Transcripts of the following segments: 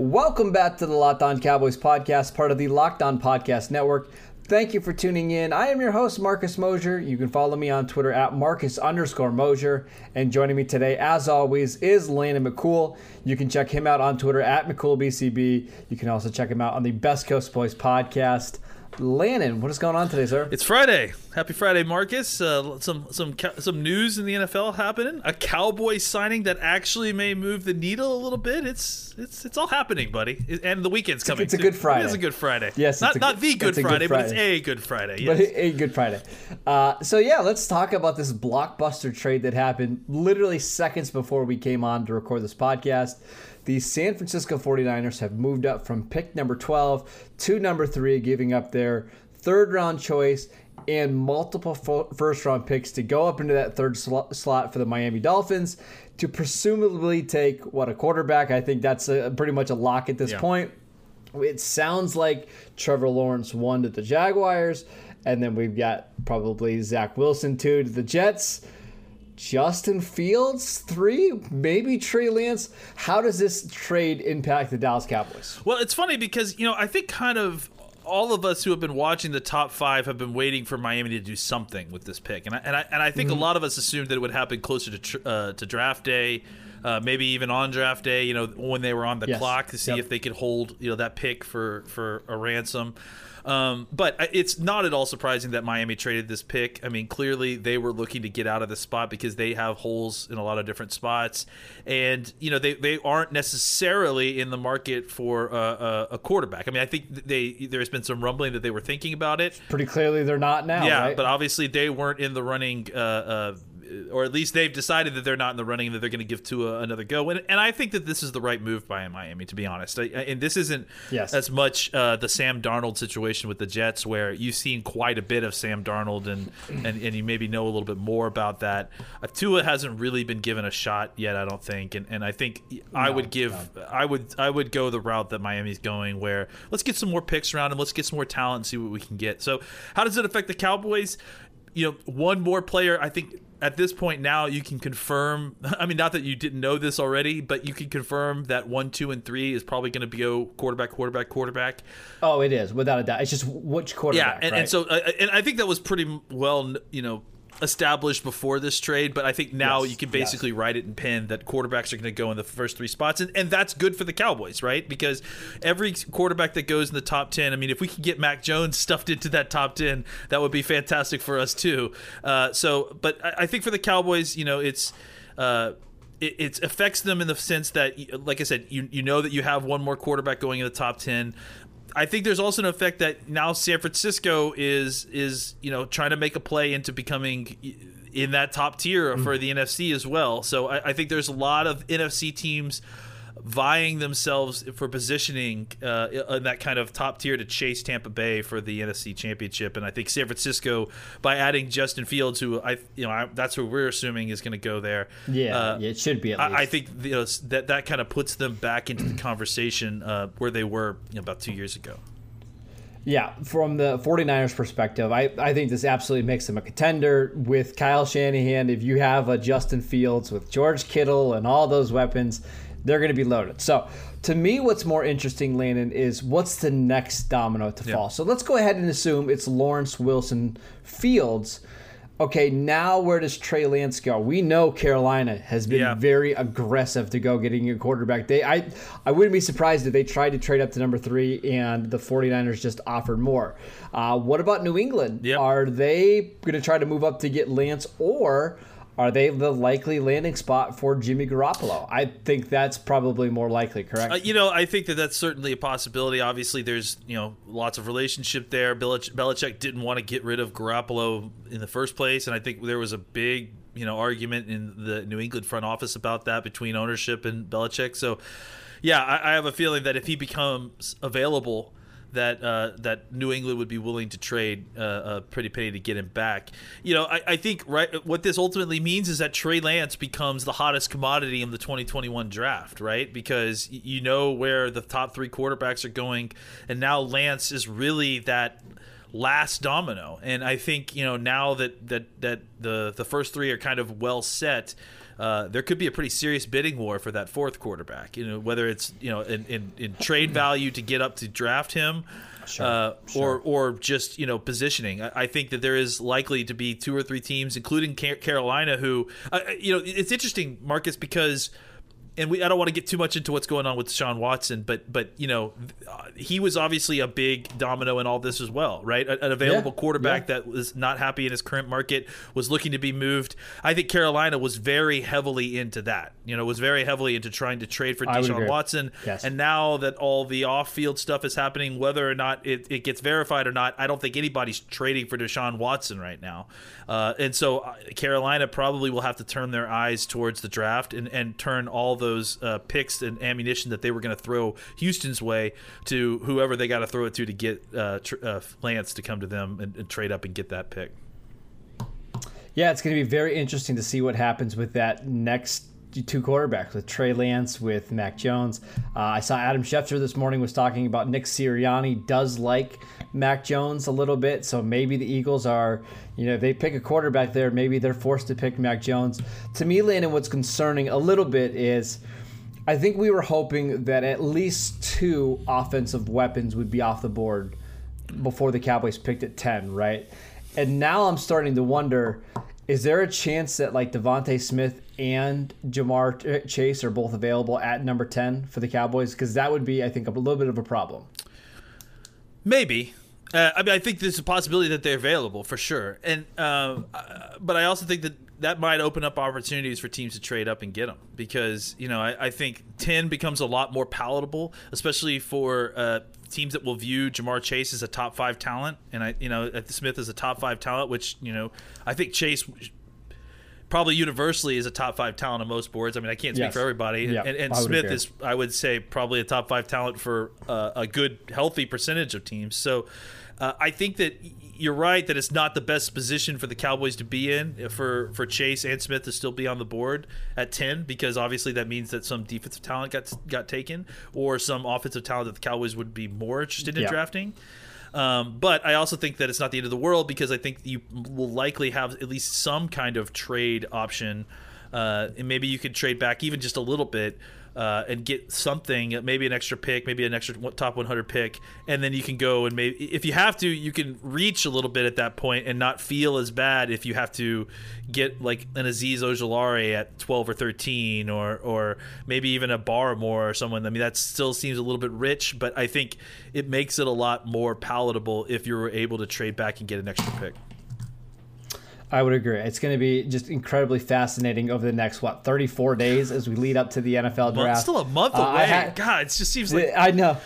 Welcome back to the Locked On Cowboys podcast, part of the Locked On Podcast Network. Thank you for tuning in. I am your host, Marcus Mosher. You can follow me on Twitter at Marcus underscore Mosher. And joining me today, as always, is Landon McCool. You can check him out on Twitter at McCoolBCB. You can also check him out on the Best Coast Boys podcast. Landon, what is going on today, sir? It's Friday. Happy Friday, Marcus. Uh, some some some news in the NFL happening. A Cowboy signing that actually may move the needle a little bit. It's it's it's all happening, buddy. And the weekend's coming. it's a good Friday. It is a good Friday. Yes, not a not the good it's a good Friday, but it's a good Friday. But Yes. a good Friday. Uh, so yeah, let's talk about this blockbuster trade that happened literally seconds before we came on to record this podcast. The San Francisco 49ers have moved up from pick number 12 to number 3, giving up their third round choice and multiple first round picks to go up into that third sl- slot for the Miami Dolphins to presumably take what a quarterback. I think that's a, pretty much a lock at this Yeah. point. It sounds like Trevor Lawrence one to the Jaguars, and then we've got probably Zach Wilson two to the Jets. Justin Fields three, maybe Trey Lance. How does this trade impact the Dallas Cowboys? Well, it's funny because you know I think kind of all of us who have been watching the top five have been waiting for Miami to do something with this pick, and I and I, and I think a lot of us assumed that it would happen closer to tr- uh, to draft day, uh, maybe even on draft day. You know when they were on the Yes. clock to see Yep. if they could hold you know that pick for for a ransom. Um, but it's not at all surprising that Miami traded this pick. I mean, clearly they were looking to get out of the spot because they have holes in a lot of different spots, and you know they, they aren't necessarily in the market for a, a, a quarterback. I mean, I think they there's been some rumbling that they were thinking about it. Pretty clearly, they're not now. yeah, right? but obviously they weren't in the running. Uh, uh, or at least they've decided that they're not in the running and that they're going to give Tua another go. And, and I think that this is the right move by Miami, to be honest. I, and this isn't Yes. as much uh, the Sam Darnold situation with the Jets, where you've seen quite a bit of Sam Darnold and, and, and you maybe know a little bit more about that. Uh, Tua hasn't really been given a shot yet, I don't think. And, and I think I would give, I would, I would go the route that Miami's going, where let's get some more picks around and let's get some more talent and see what we can get. So, how does it affect the Cowboys? You know, one more player. I think at this point now you can confirm. I mean, not that you didn't know this already, but you can confirm that one, two, and three is probably going to be a quarterback, quarterback, quarterback. oh, it is without a doubt. It's just which Yeah, quarterback. and, right? and so uh, and I think that was pretty well, you know. Established before this trade, but I think now Yes, you can yes. basically write it in pen that quarterbacks are going to go in the first three spots, and, and that's good for the Cowboys, right? Because every quarterback that goes in the top ten, I mean, if we could get Mac Jones stuffed into that top ten, that would be fantastic for us too. Uh, so, but I, I think for the Cowboys, you know, it's. Uh, it, it affects them in the sense that, like I said, you you know that you have one more quarterback going in the top ten. I think there's also an effect that now San Francisco is is you know trying to make a play into becoming in that top tier mm. for the NFC as well. So I, I think there's a lot of NFC teams vying themselves for positioning uh, in that kind of top tier to chase Tampa Bay for the NFC Championship, and I think San Francisco by adding Justin Fields, who I you know I, that's what we're assuming is going to go there. yeah, uh, yeah, it should be at least. I, I think you know, that that kind of puts them back into the conversation uh, where they were you know, about two years ago. Yeah, from the 49ers perspective, I, I think this absolutely makes them a contender with Kyle Shanahan. If you have a Justin Fields with George Kittle and all those weapons, they're going to be loaded. So, to me, what's more interesting, Landon, is what's the next domino to fall. So, let's go ahead and assume it's Lawrence Wilson Fields. Okay, now where does Trey Lance go? We know Carolina has been Yeah. very aggressive to go getting a quarterback. They I I wouldn't be surprised if they tried to trade up to number three and the 49ers just offered more. Uh, what about New England? Yep. Are they going to try to move up to get Lance or are they the likely landing spot for Jimmy Garoppolo? I think that's probably more likely, correct? Uh, you know, I think that that's certainly a possibility. Obviously, there's you know lots of relationship there. Belich- Belichick didn't want to get rid of Garoppolo in the first place, and I think there was a big you know argument in the New England front office about that between ownership and Belichick. So, yeah, I, I have a feeling that if he becomes available, that uh, that New England would be willing to trade uh, a pretty penny to get him back. You know, I, I think right what this ultimately means is that Trey Lance becomes the hottest commodity in the 2021 draft, right? Because you know where the top three quarterbacks are going, and now Lance is really that last domino. And I think you know now that that that the the first three are kind of well set. Uh, there could be a pretty serious bidding war for that fourth quarterback. You know, whether it's you know in, in, in trade value to get up to draft him, uh, or or just you know positioning. I, I think that there is likely to be two or three teams, including Ca- Carolina, who uh, you know it's interesting, Marcus, because and we I don't want to get too much into what's going on with Sean Watson, but but you know he was obviously a big domino in all this as well, right? An available Yeah, quarterback yeah. that was not happy in his current market was looking to be moved. I think Carolina was very heavily into that. You know, was very heavily into trying to trade for Deshaun. Watson. Yes. And now that all the off-field stuff is happening, whether or not it, it gets verified or not, I don't think anybody's trading for Deshaun Watson right now. Uh, and so uh, Carolina probably will have to turn their eyes towards the draft and, and turn all those uh, picks and ammunition that they were going to throw Houston's way to whoever they got to throw it to to get uh, tr- uh, Lance to come to them and, and trade up and get that pick. Yeah, it's going to be very interesting to see what happens with that next two quarterbacks with Trey Lance, with Mac Jones. Uh, I saw Adam Schefter this morning was talking about Nick Sirianni does like Mac Jones a little bit, so maybe the Eagles are, you know, if they pick a quarterback there, maybe they're forced to pick Mac Jones. To me, Landon, what's concerning a little bit is. I think we were hoping that at least two offensive weapons would be off the board before the Cowboys picked at 10, right? And now I'm starting to wonder is there a chance that like DeVonta Smith and Ja'Marr Chase are both available at number 10 for the Cowboys? Because that would be, I think, a little bit of a problem. Maybe. Uh, I mean, I think there's a possibility that they're available for sure, and uh, uh, but I also think that that might open up opportunities for teams to trade up and get them because you know I, I think ten becomes a lot more palatable, especially for uh, teams that will view Ja'Marr Chase as a top five talent, and I you know uh, Smith as a top five talent, which you know I think Chase probably universally is a top five talent on most boards. I mean, I can't speak Yes. for everybody, Yeah, and, and Smith agree. is I would say probably a top five talent for uh, a good, healthy percentage of teams. So uh, I think that you're right that it's not the best position for the Cowboys to be in for for Chase and Smith to still be on the board at ten because obviously that means that some defensive talent got got taken or some offensive talent that the Cowboys would be more interested in Yeah. drafting. Um, but I also think that it's not the end of the world because I think you will likely have at least some kind of trade option, uh, and maybe you could trade back even just a little bit uh, and get something, maybe an extra pick, maybe an extra top 100 pick, and then you can go and maybe if you have to, you can reach a little bit at that point and not feel as bad if you have to get like an Azeez Ojulari at 12 or 13, or or maybe even a Barmore or someone. I mean, that still seems a little bit rich, but I think it makes it a lot more palatable if you were able to trade back and get an extra pick. I would agree. It's going to be just incredibly fascinating over the next what 34 days as we lead up to the NFL draft. it's still a month Uh, away. Had- God, it just seems like I know.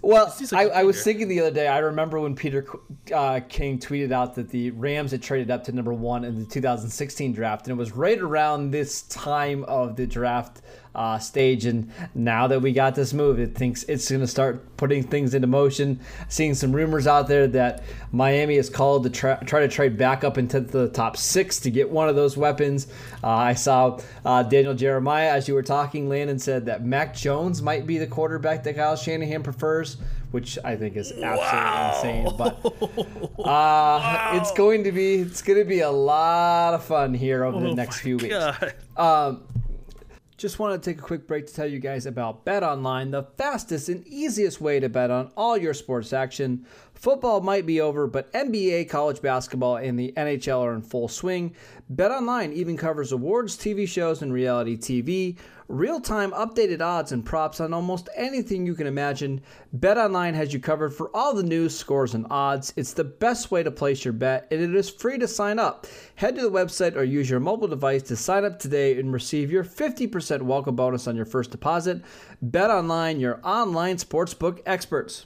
Well, like I, I was thinking the other day. I remember when Peter uh, King tweeted out that the Rams had traded up to number one in the 2016 draft, and it was right around this time of the draft uh, stage. And now that we got this move, it thinks it's going to start putting things into motion. Seeing some rumors out there that Miami is called to tra- try to trade back up into the top six to get one of those weapons. Uh, I saw uh, Daniel Jeremiah as you were talking, Landon said that Mac Jones might be the quarterback that Kyle Shanahan prefers, which I think is absolutely insane. But uh, it's going to be it's going to be a lot of fun here over the Oh next my few weeks. God. Just want to take a quick break to tell you guys about BetOnline, the fastest and easiest way to bet on all your sports action. Football might be over, but NBA, college basketball, and the NHL are in full swing. BetOnline even covers awards, TV shows, and reality TV. Real time updated odds and props on almost anything you can imagine. BetOnline has you covered for all the news, scores, and odds. It's the best way to place your bet, and it is free to sign up. Head to the website or use your mobile device to sign up today and receive your 50% welcome bonus on your first deposit. BetOnline, your online sportsbook experts.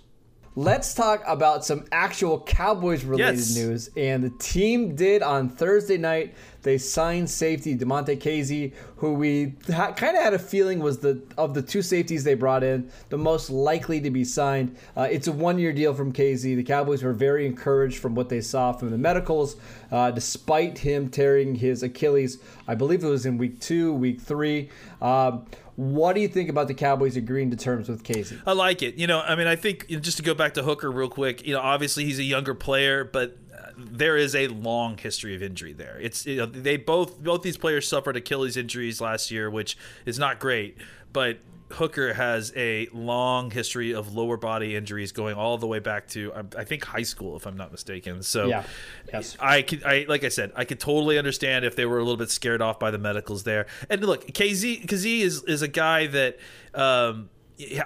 let's talk about some actual Cowboys related Yes. news. And the team did on Thursday night. They signed safety Damontae Kazee, who we ha- kind of had a feeling was the of the two safeties they brought in the most likely to be signed. Uh, it's a one year deal from Kazee. The Cowboys were very encouraged from what they saw from the medicals, uh, despite him tearing his Achilles. I believe it was in week two, week three. Um, what do you think about the Cowboys agreeing to terms with Kazee? I like it. You know, I mean, I think you know, just to go back to Hooker real quick. You know, obviously he's a younger player, but there is a long history of injury there. It's you know they both both these players suffered Achilles injuries last year, which is not great, but. Hooker has a long history of lower body injuries going all the way back to I I think high school, if I'm not mistaken. So, Yeah. Yes. I could, I like I said, I could totally understand if they were a little bit scared off by the medicals there. And look, Kazee, Kazee is is a guy that um,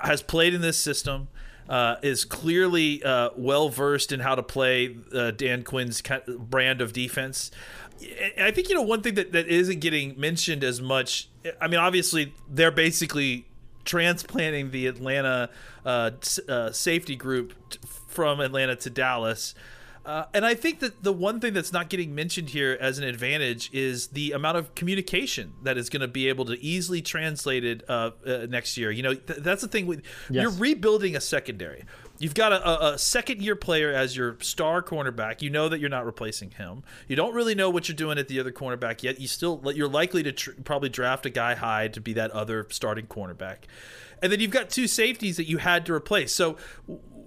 has played in this system. Uh, is clearly uh, well versed in how to play uh, Dan Quinn's brand of defense. I think you know one thing that, that isn't getting mentioned as much. I mean, obviously they're basically transplanting the Atlanta uh, uh, safety group t- from Atlanta to Dallas. Uh, and I think that the one thing that's not getting mentioned here as an advantage is the amount of communication that is going to be able to easily translated uh, uh, next year. You know, th- that's the thing with Yes. you're rebuilding a secondary. You've got a, a, a second year player as your star cornerback. You know that you're not replacing him. You don't really know what you're doing at the other cornerback yet. You still you're likely to tr- probably draft a guy high to be that other starting cornerback. And then you've got two safeties that you had to replace. So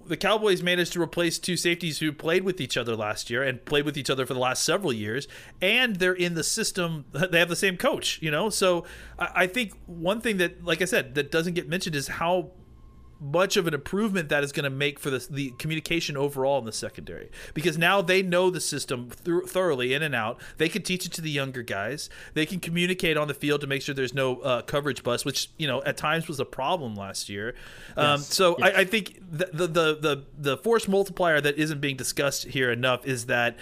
the Cowboys managed to replace two safeties who played with each other last year and played with each other for the last several years, and they're in the system. They have the same coach, you know. So I, I think one thing that, like I said, that doesn't get mentioned is how much of an improvement that is going to make for the, the communication overall in the secondary because now they know the system through, thoroughly in and out they can teach it to the younger guys they can communicate on the field to make sure there's no uh, coverage bust which you know at times was a problem last year um, Yes. so Yes. I, I think the the the the force multiplier that isn't being discussed here enough is that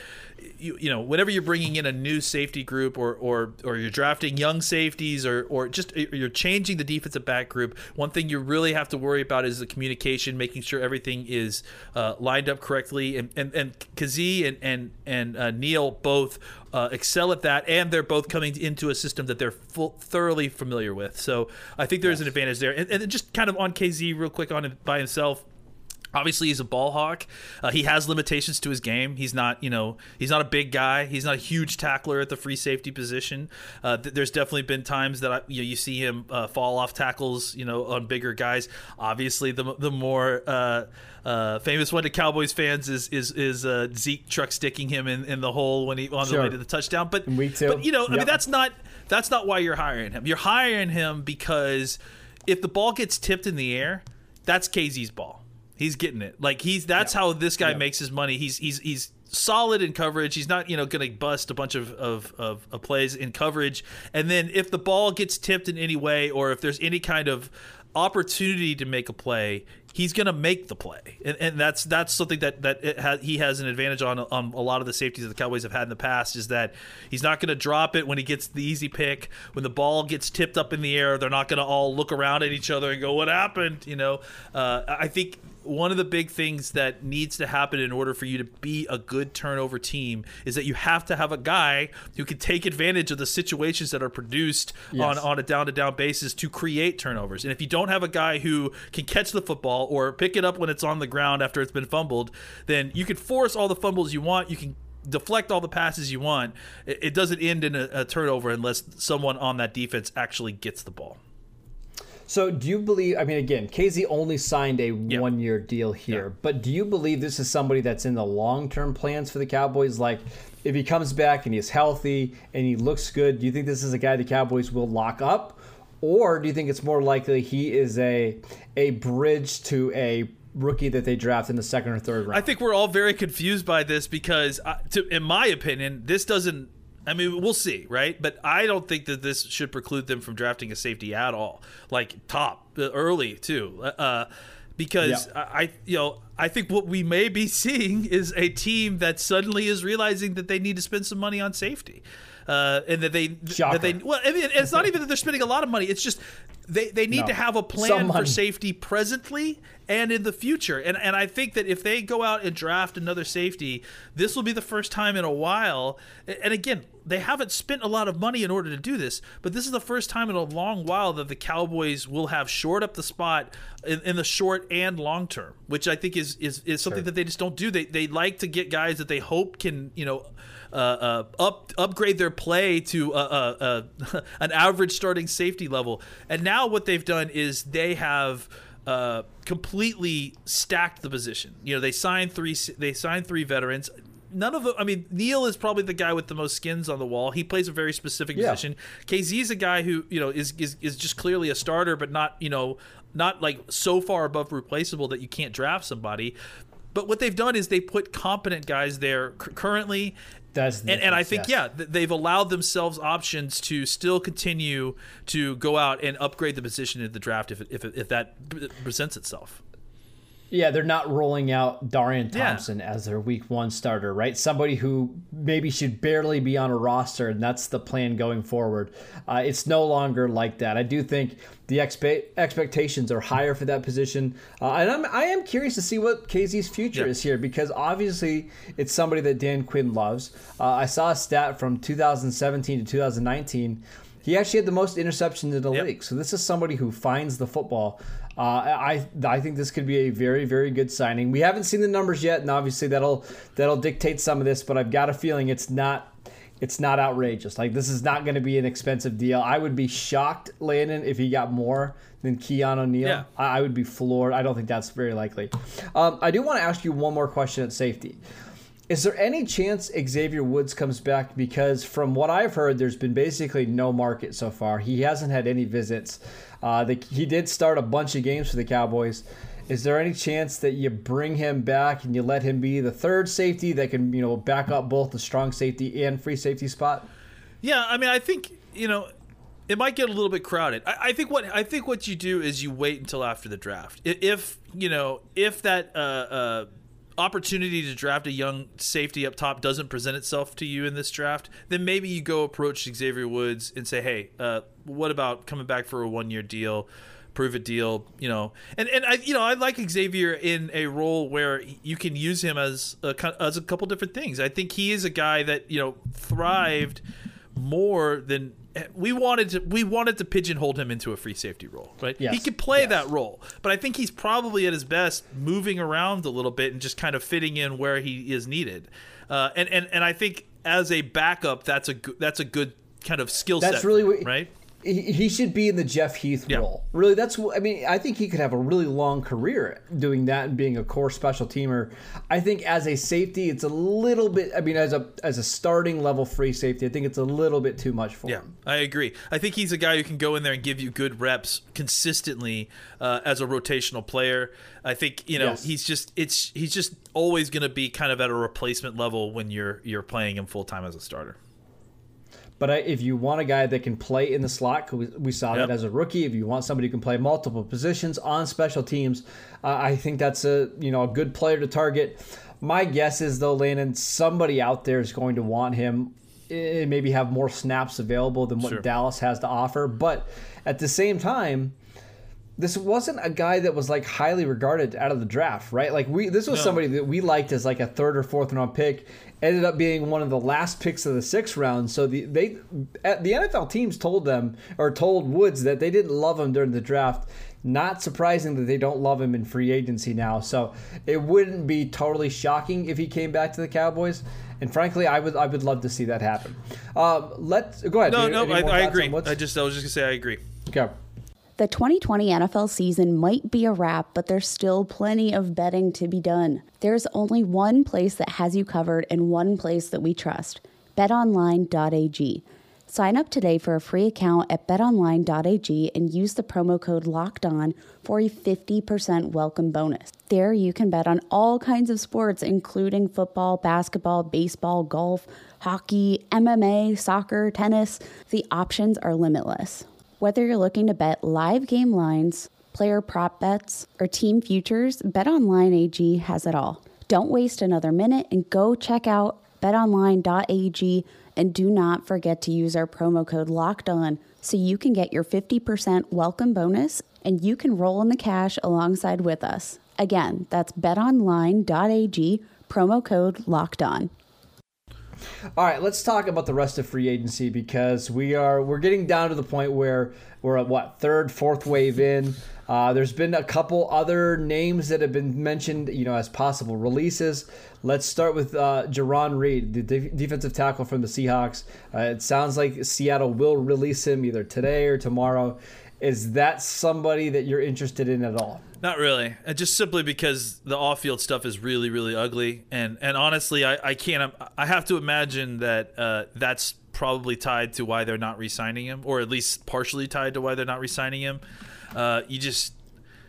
you, you know whenever you're bringing in a new safety group or or or you're drafting young safeties or or just you're changing the defensive back group one thing you really have to worry about is the communication making sure everything is uh, lined up correctly. And and and Kazee and and and uh, Neal both uh, excel at that and they're both coming into a system that they're full, thoroughly familiar with. So I think there's an advantage there. And, and just kind of on Kazee real quick on by himself Obviously, he's a ball hawk. Uh, he has limitations to his game. He's not, you know, he's not a big guy. He's not a huge tackler at the free safety position. Uh, th- there's definitely been times that I, you, know, you see him uh, fall off tackles, you know, on bigger guys. Obviously, the the more uh, uh, famous one to Cowboys fans is is is uh, Zeke truck sticking him in, in the hole when he on the way to the touchdown. But but you know, I mean, that's not that's not why you're hiring him. You're hiring him because if the ball gets tipped in the air, that's Kazee's ball. He's getting it. Like he's that's how this guy makes his money. He's he's he's solid in coverage. He's not, you know, going to bust a bunch of, of, of, of plays in coverage. And then if the ball gets tipped in any way or if there's any kind of opportunity to make a play, he's going to make the play. And, and that's that's something that that it ha- he has an advantage on on a lot of the safeties that the Cowboys have had in the past is that he's not going to drop it when he gets the easy pick. When the ball gets tipped up in the air, they're not going to all look around at each other and go, "What happened?" You know, uh, I think one of the big things that needs to happen in order for you to be a good turnover team is that you have to have a guy who can take advantage of the situations that are produced Yes. on, on a down to down basis to create turnovers. And if you don't have a guy who can catch the football or pick it up when it's on the ground after it's been fumbled, then you can force all the fumbles you want. You can deflect all the passes you want. It, it doesn't end in a, a turnover unless someone on that defense actually gets the ball. So, do you believe? I mean, again, Kazee only signed a one-year deal here, but do you believe this is somebody that's in the long-term plans for the Cowboys? Like, if he comes back and he's healthy and he looks good, do you think this is a guy the Cowboys will lock up, or do you think it's more likely he is a a bridge to a rookie that they draft in the second or third round? I think we're all very confused by this because, uh, to, in my opinion, this doesn't. I mean, we'll see, right? But I don't think that this should preclude them from drafting a safety at all, like top uh, early too, uh, because Yeah. I, I, you know, I think what we may be seeing is a team that suddenly is realizing that they need to spend some money on safety. Uh, and that they Shocker. that they well, I mean, it's not even that they're spending a lot of money. It's just they they need No. to have a plan for safety presently and in the future. And and I think that if they go out and draft another safety, this will be the first time in a while. And again, they haven't spent a lot of money in order to do this, but this is the first time in a long while that the Cowboys will have shored up the spot in, in the short and long term, which I think is is, is something that they just don't do. They they like to get guys that they hope can you know. Uh, uh, up upgrade their play to uh, uh, uh, an average starting safety level, and now what they've done is they have uh, completely stacked the position. You know, they signed three. They signed three veterans. None of them. I mean, Neal is probably the guy with the most skins on the wall. He plays a very specific Yeah. position. Kazee is a guy who you know is, is is just clearly a starter, but not you know not like so far above replaceable that you can't draft somebody. But what they've done is they put competent guys there currently, That's and, and I think yes. yeah, they've allowed themselves options to still continue to go out and upgrade the position in the draft if if, if that presents itself. Yeah, they're not rolling out Darian Yeah. Thompson as their week one starter, right? Somebody who maybe should barely be on a roster, and that's the plan going forward. Uh, it's no longer like that. I do think the expe- expectations are higher for that position, uh, and I'm, I am curious to see what Kazee's future Yeah. is here because obviously it's somebody that Dan Quinn loves. Uh, I saw a stat from 2017 to 2019. He actually had the most interceptions in the Yep. league. So this is somebody who finds the football. Uh, I I think this could be a very very good signing. We haven't seen the numbers yet, and obviously that'll that'll dictate some of this. But I've got a feeling it's not it's not outrageous. Like this is not going to be an expensive deal. I would be shocked, Landon, if he got more than Keanu Neal. Yeah. I, I would be floored. I don't think that's very likely. Um, I do want to ask you one more question at safety. Is there any chance Xavier Woods comes back? Because from what I've heard, there's been basically no market so far. He hasn't had any visits. Uh, the, he did start a bunch of games for the Cowboys. Is there any chance that you bring him back and you let him be the third safety that can, you know, back up both the strong safety and free safety spot? Yeah, I mean, I think you know it might get a little bit crowded. I, I think what I think what you do is you wait until after the draft. If you know if that uh, uh, opportunity to draft a young safety up top doesn't present itself to you in this draft, then maybe you go approach Xavier Woods and say, "Hey, uh, what about coming back for a one year deal?" prove a deal, you know, and and I you know I like Xavier in a role where you can use him as a, as a couple different things. I think he is a guy that you know thrived more than we wanted to we wanted to pigeonhole him into a free safety role, right? Yes. He could play Yes. that role, but I think he's probably at his best moving around a little bit and just kind of fitting in where he is needed. Uh, and and and I think as a backup, that's a good, that's a good kind of skill set. That's really what, right. He, he should be in the Jeff Heath Yeah. role. Really, that's. I mean, I think he could have a really long career doing that and being a core special teamer. I think as a safety, it's a little bit. I mean, as a as a starting level free safety, I think it's a little bit too much for Yeah, him. I agree. I think he's a guy who can go in there and give you good reps consistently uh, as a rotational player. I think you know Yes. he's just it's he's just always going to be kind of at a replacement level when you're you're playing him full time as a starter. But I, if you want a guy that can play in the slot, 'cause we, we saw Yep. that as a rookie. If you want somebody who can play multiple positions on special teams, uh, I think that's a you know a good player to target. My guess is though, Landon, somebody out there is going to want him. eh, Maybe have more snaps available than what Sure. Dallas has to offer, but at the same time, this wasn't a guy that was like highly regarded out of the draft, right? Like we, this was No. somebody that we liked as like a third or fourth round pick. Ended up being one of the last picks of the sixth round. So the they, at the NFL teams told them or told Woods that they didn't love him during the draft. Not surprising that they don't love him in free agency now. So it wouldn't be totally shocking if he came back to the Cowboys. And frankly, I would I would love to see that happen. Um, let's go ahead. No, Any- no, any I, I agree. I just I was just gonna say I agree. okay. The 2020 NFL season might be a wrap, but there's still plenty of betting to be done. There's only one place that has you covered and one place that we trust betonline.ag. Sign up today for a free account at betonline.ag and use the promo code locked on for a 50% welcome bonus. There you can bet on all kinds of sports, including football, basketball, baseball, golf, hockey, MMA, soccer, tennis. The options are limitless. Whether you're looking to bet live game lines, player prop bets, or team futures, BetOnline AG has it all. Don't waste another minute and go check out betonline.ag And do not forget to use our promo code LOCKED ON so you can get your 50% welcome bonus and you can roll in the cash alongside with us. Again, that's betonline.ag, promo code LOCKED ON. All right, let's talk about the rest of free agency because we are we're getting down to the point where we're at what third, fourth wave in. Uh, there's been a couple other names that have been mentioned, you know, as possible releases. Let's start with uh, Jarran Reed, the de- defensive tackle from the Seahawks. Uh, it sounds like Seattle will release him either today or tomorrow. Is that somebody that you're interested in at all? Not really. Just simply because the off-field stuff is really, really ugly, and and honestly, I, I can't. I have to imagine that uh, that's probably tied to why they're not re-signing him, or at least partially tied to why they're not re-signing him. Uh, you just,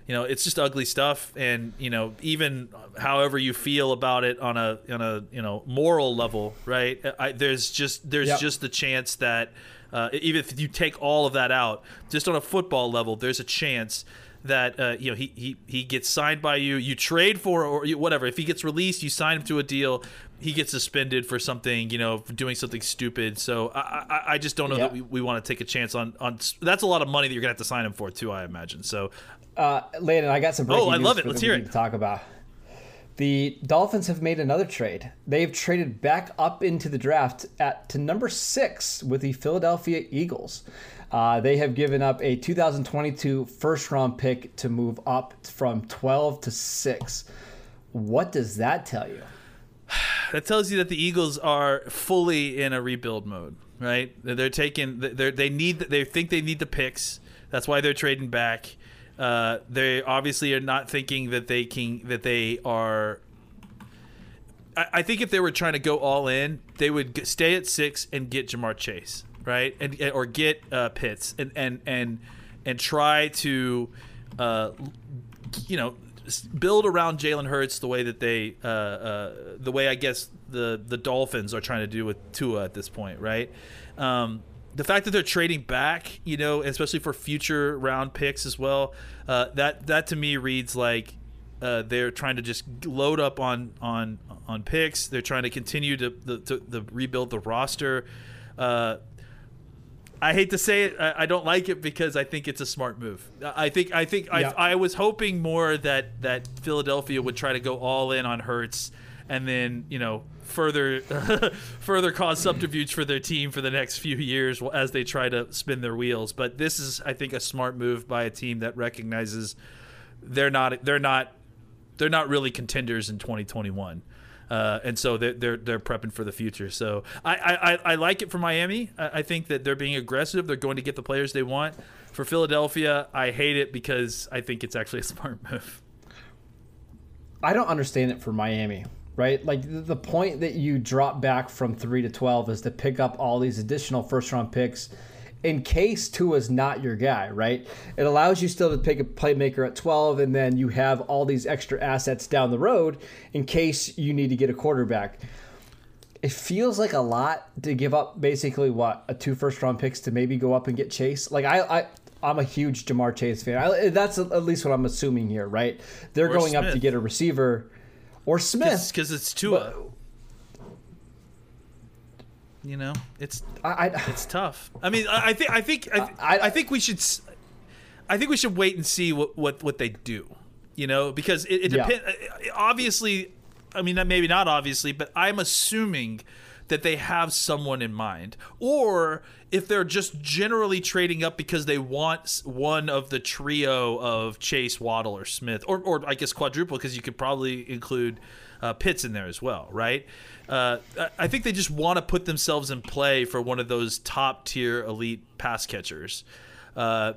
you know, it's just ugly stuff, and you know, even however you feel about it on a on a you know moral level, right? I, there's just there's Yep. just the chance that uh, even if you take all of that out, just on a football level, there's a chance that uh, you know he, he he gets signed by you, you trade for or whatever. If he gets released, you sign him to a deal. He gets suspended for something, you know, for doing something stupid. So I I, I just don't know Yeah. that we, we want to take a chance on on. That's a lot of money that you're gonna have to sign him for too. I imagine. So Uh, Landon, I got some breaking Oh, I news love it. Let's hear it. To talk about. The Dolphins have made another trade. They've traded back up into the draft at to number six with the Philadelphia Eagles. Uh, they have given up a 2022 first round pick to move up from 12 to six. What does that tell you? that tells you that the Eagles are fully in a rebuild mode, right? They're- taking, they they need, they think they need the picks. That's why they're trading back. Uh, they obviously are not thinking that they can, that they are. I, I think if they were trying to go all in, they would stay at six and get Ja'Marr Chase, right, and or get uh, Pitts and and and and try to, uh, you know, build around Jalen Hurts the way that they, uh, uh, the way I guess the the Dolphins are trying to do with Tua at this point, right? Um, the fact that they're trading back, you know, especially for future round picks as well, uh, that that to me reads like uh, they're trying to just load up on on on picks. They're trying to continue to to, to, to rebuild the roster. Uh, I hate to say it, I, I don't like it because I think it's a smart move. I think I think Yeah. I, I was hoping more that that Philadelphia would try to go all in on Hurts and then you know further further cause subterfuge for their team for the next few years as they try to spin their wheels. But this is I think a smart move by a team that recognizes they're not they're not they're not really contenders in 2021. Uh, and so they're, they're they're prepping for the future. So I, I, I- like it for Miami. I, I think that they're being aggressive. They're going to get the players they want. For Philadelphia, I hate it because I think it's actually a smart move. I don't understand it for Miami, right? Like the- point that you drop back from three to twelve is to pick up all these additional first round picks in case Tua's not your guy, right? It allows you still to pick a playmaker at twelve, and then you have all these extra assets down the road in case you need to get a quarterback. It feels like a lot to give up basically what a two first round picks to maybe go up and get Chase. Like I, I I'm a huge Ja'Marr Chase fan. I, that's at least what I'm assuming here, right? They're Or going up to get a receiver or Smith. Because it's Tua. you know, it's I, I, it's tough. I mean, I, I think I think I, I- I think we should I think we should wait and see what what, what they do. You know, because it, it Yeah. depends. Obviously, I mean, maybe not obviously, but I'm assuming that they have someone in mind, or if they're just generally trading up because they want one of the trio of Chase, Waddle, or Smith, or or I guess quadruple because you could probably include uh, Pitts in there as well, right? Uh, I- think they just want to put themselves in play for one of those top tier elite pass catchers. Uh,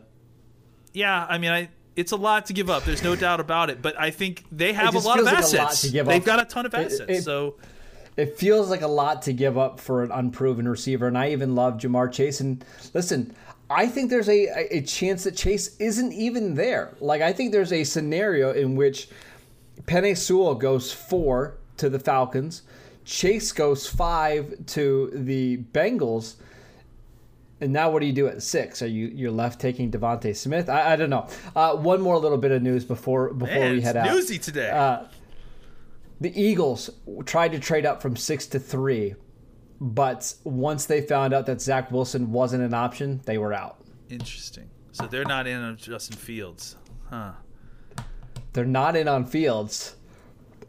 yeah, I mean, I it's a lot to give up. There's no doubt about it. But I think they have a lot of like a lot assets. They've got a ton of It- assets. it- so it feels like a lot to give up for an unproven receiver, and I even love Ja'Marr Chase. And listen, I think there's a, a- chance that Chase isn't even there. Like I think there's a scenario in which Penei Sewell goes four to the Falcons, Chase goes five to the Bengals. And now, what do you do at six? Are you you're left taking DeVonta Smith? I, I don't know. Uh, one more little bit of news before before man, we head out. newsy today. Uh, The Eagles tried to trade up from six to three but once they found out that Zach Wilson wasn't an option, they were out. Interesting. So they're not in on Justin Fields, huh? They're not in on Fields,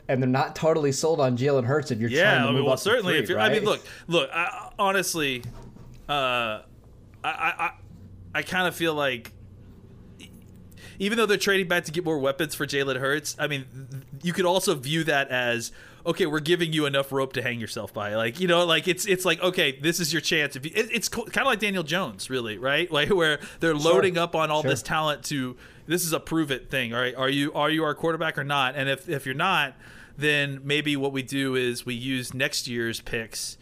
and they're not totally sold on Jalen Hurts. If you're trying to move well, up certainly. three, if you're, right? I mean, look, look. I, honestly, uh, I, I, I, I kind of feel like, even though they're trading back to get more weapons for Jalen Hurts, I mean, you could also view that as okay, we're giving you enough rope to hang yourself by. Like, you know, like it's it's like okay, this is your chance. If you, it, it's kind of like Daniel Jones, really, right? Like where they're loading up on all Sure. this talent to this is a prove it thing. All right, are you are you our quarterback or not? And if if you're not, then maybe what we do is we use next year's picks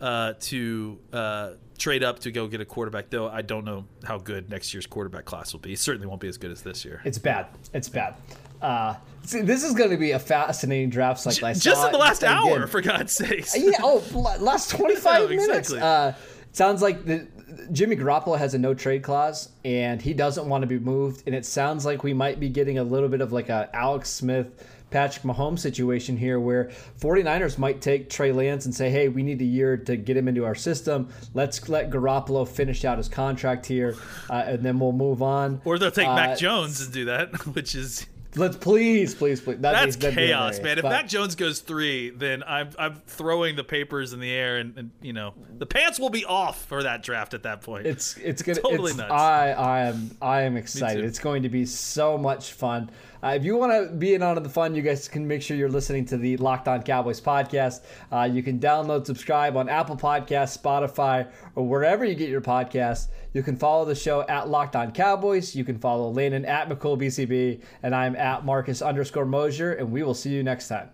uh, to uh, trade up to go get a quarterback. Though I don't know how good next year's quarterback class will be. It certainly won't be as good as this year. It's bad. It's bad. Uh, see, this is going to be a fascinating draft cycle. I Just in the last again. hour, for God's sakes. yeah. Oh, last 25 No, minutes. exactly. Uh, sounds like the, Jimmy Garoppolo has a no trade clause and he doesn't want to be moved. And it sounds like we might be getting a little bit of like a Alex Smith, Patrick Mahomes situation here where 49ers might take Trey Lance and say, hey, we need a year to get him into our system. Let's let Garoppolo finish out his contract here uh, and then we'll move on. Or they'll take Uh, Mac Jones and do that, which is Let's please, please, please. That'd that's chaos, man. If But- Mac Jones goes three, then I'm I'm throwing the papers in the air, and, and you know the pants will be off for that draft at that point. It's it's gonna Totally it's, nuts. I I am I am excited. It's going to be so much fun. Uh, if you want to be in on the fun, you guys can make sure you're listening to the Locked On Cowboys podcast. Uh, you can download, subscribe on Apple Podcasts, Spotify, or wherever you get your podcasts. You can follow the show at Locked On Cowboys. You can follow Landon at McCool BCB, and I'm at Marcus underscore Mosher, and we will see you next time.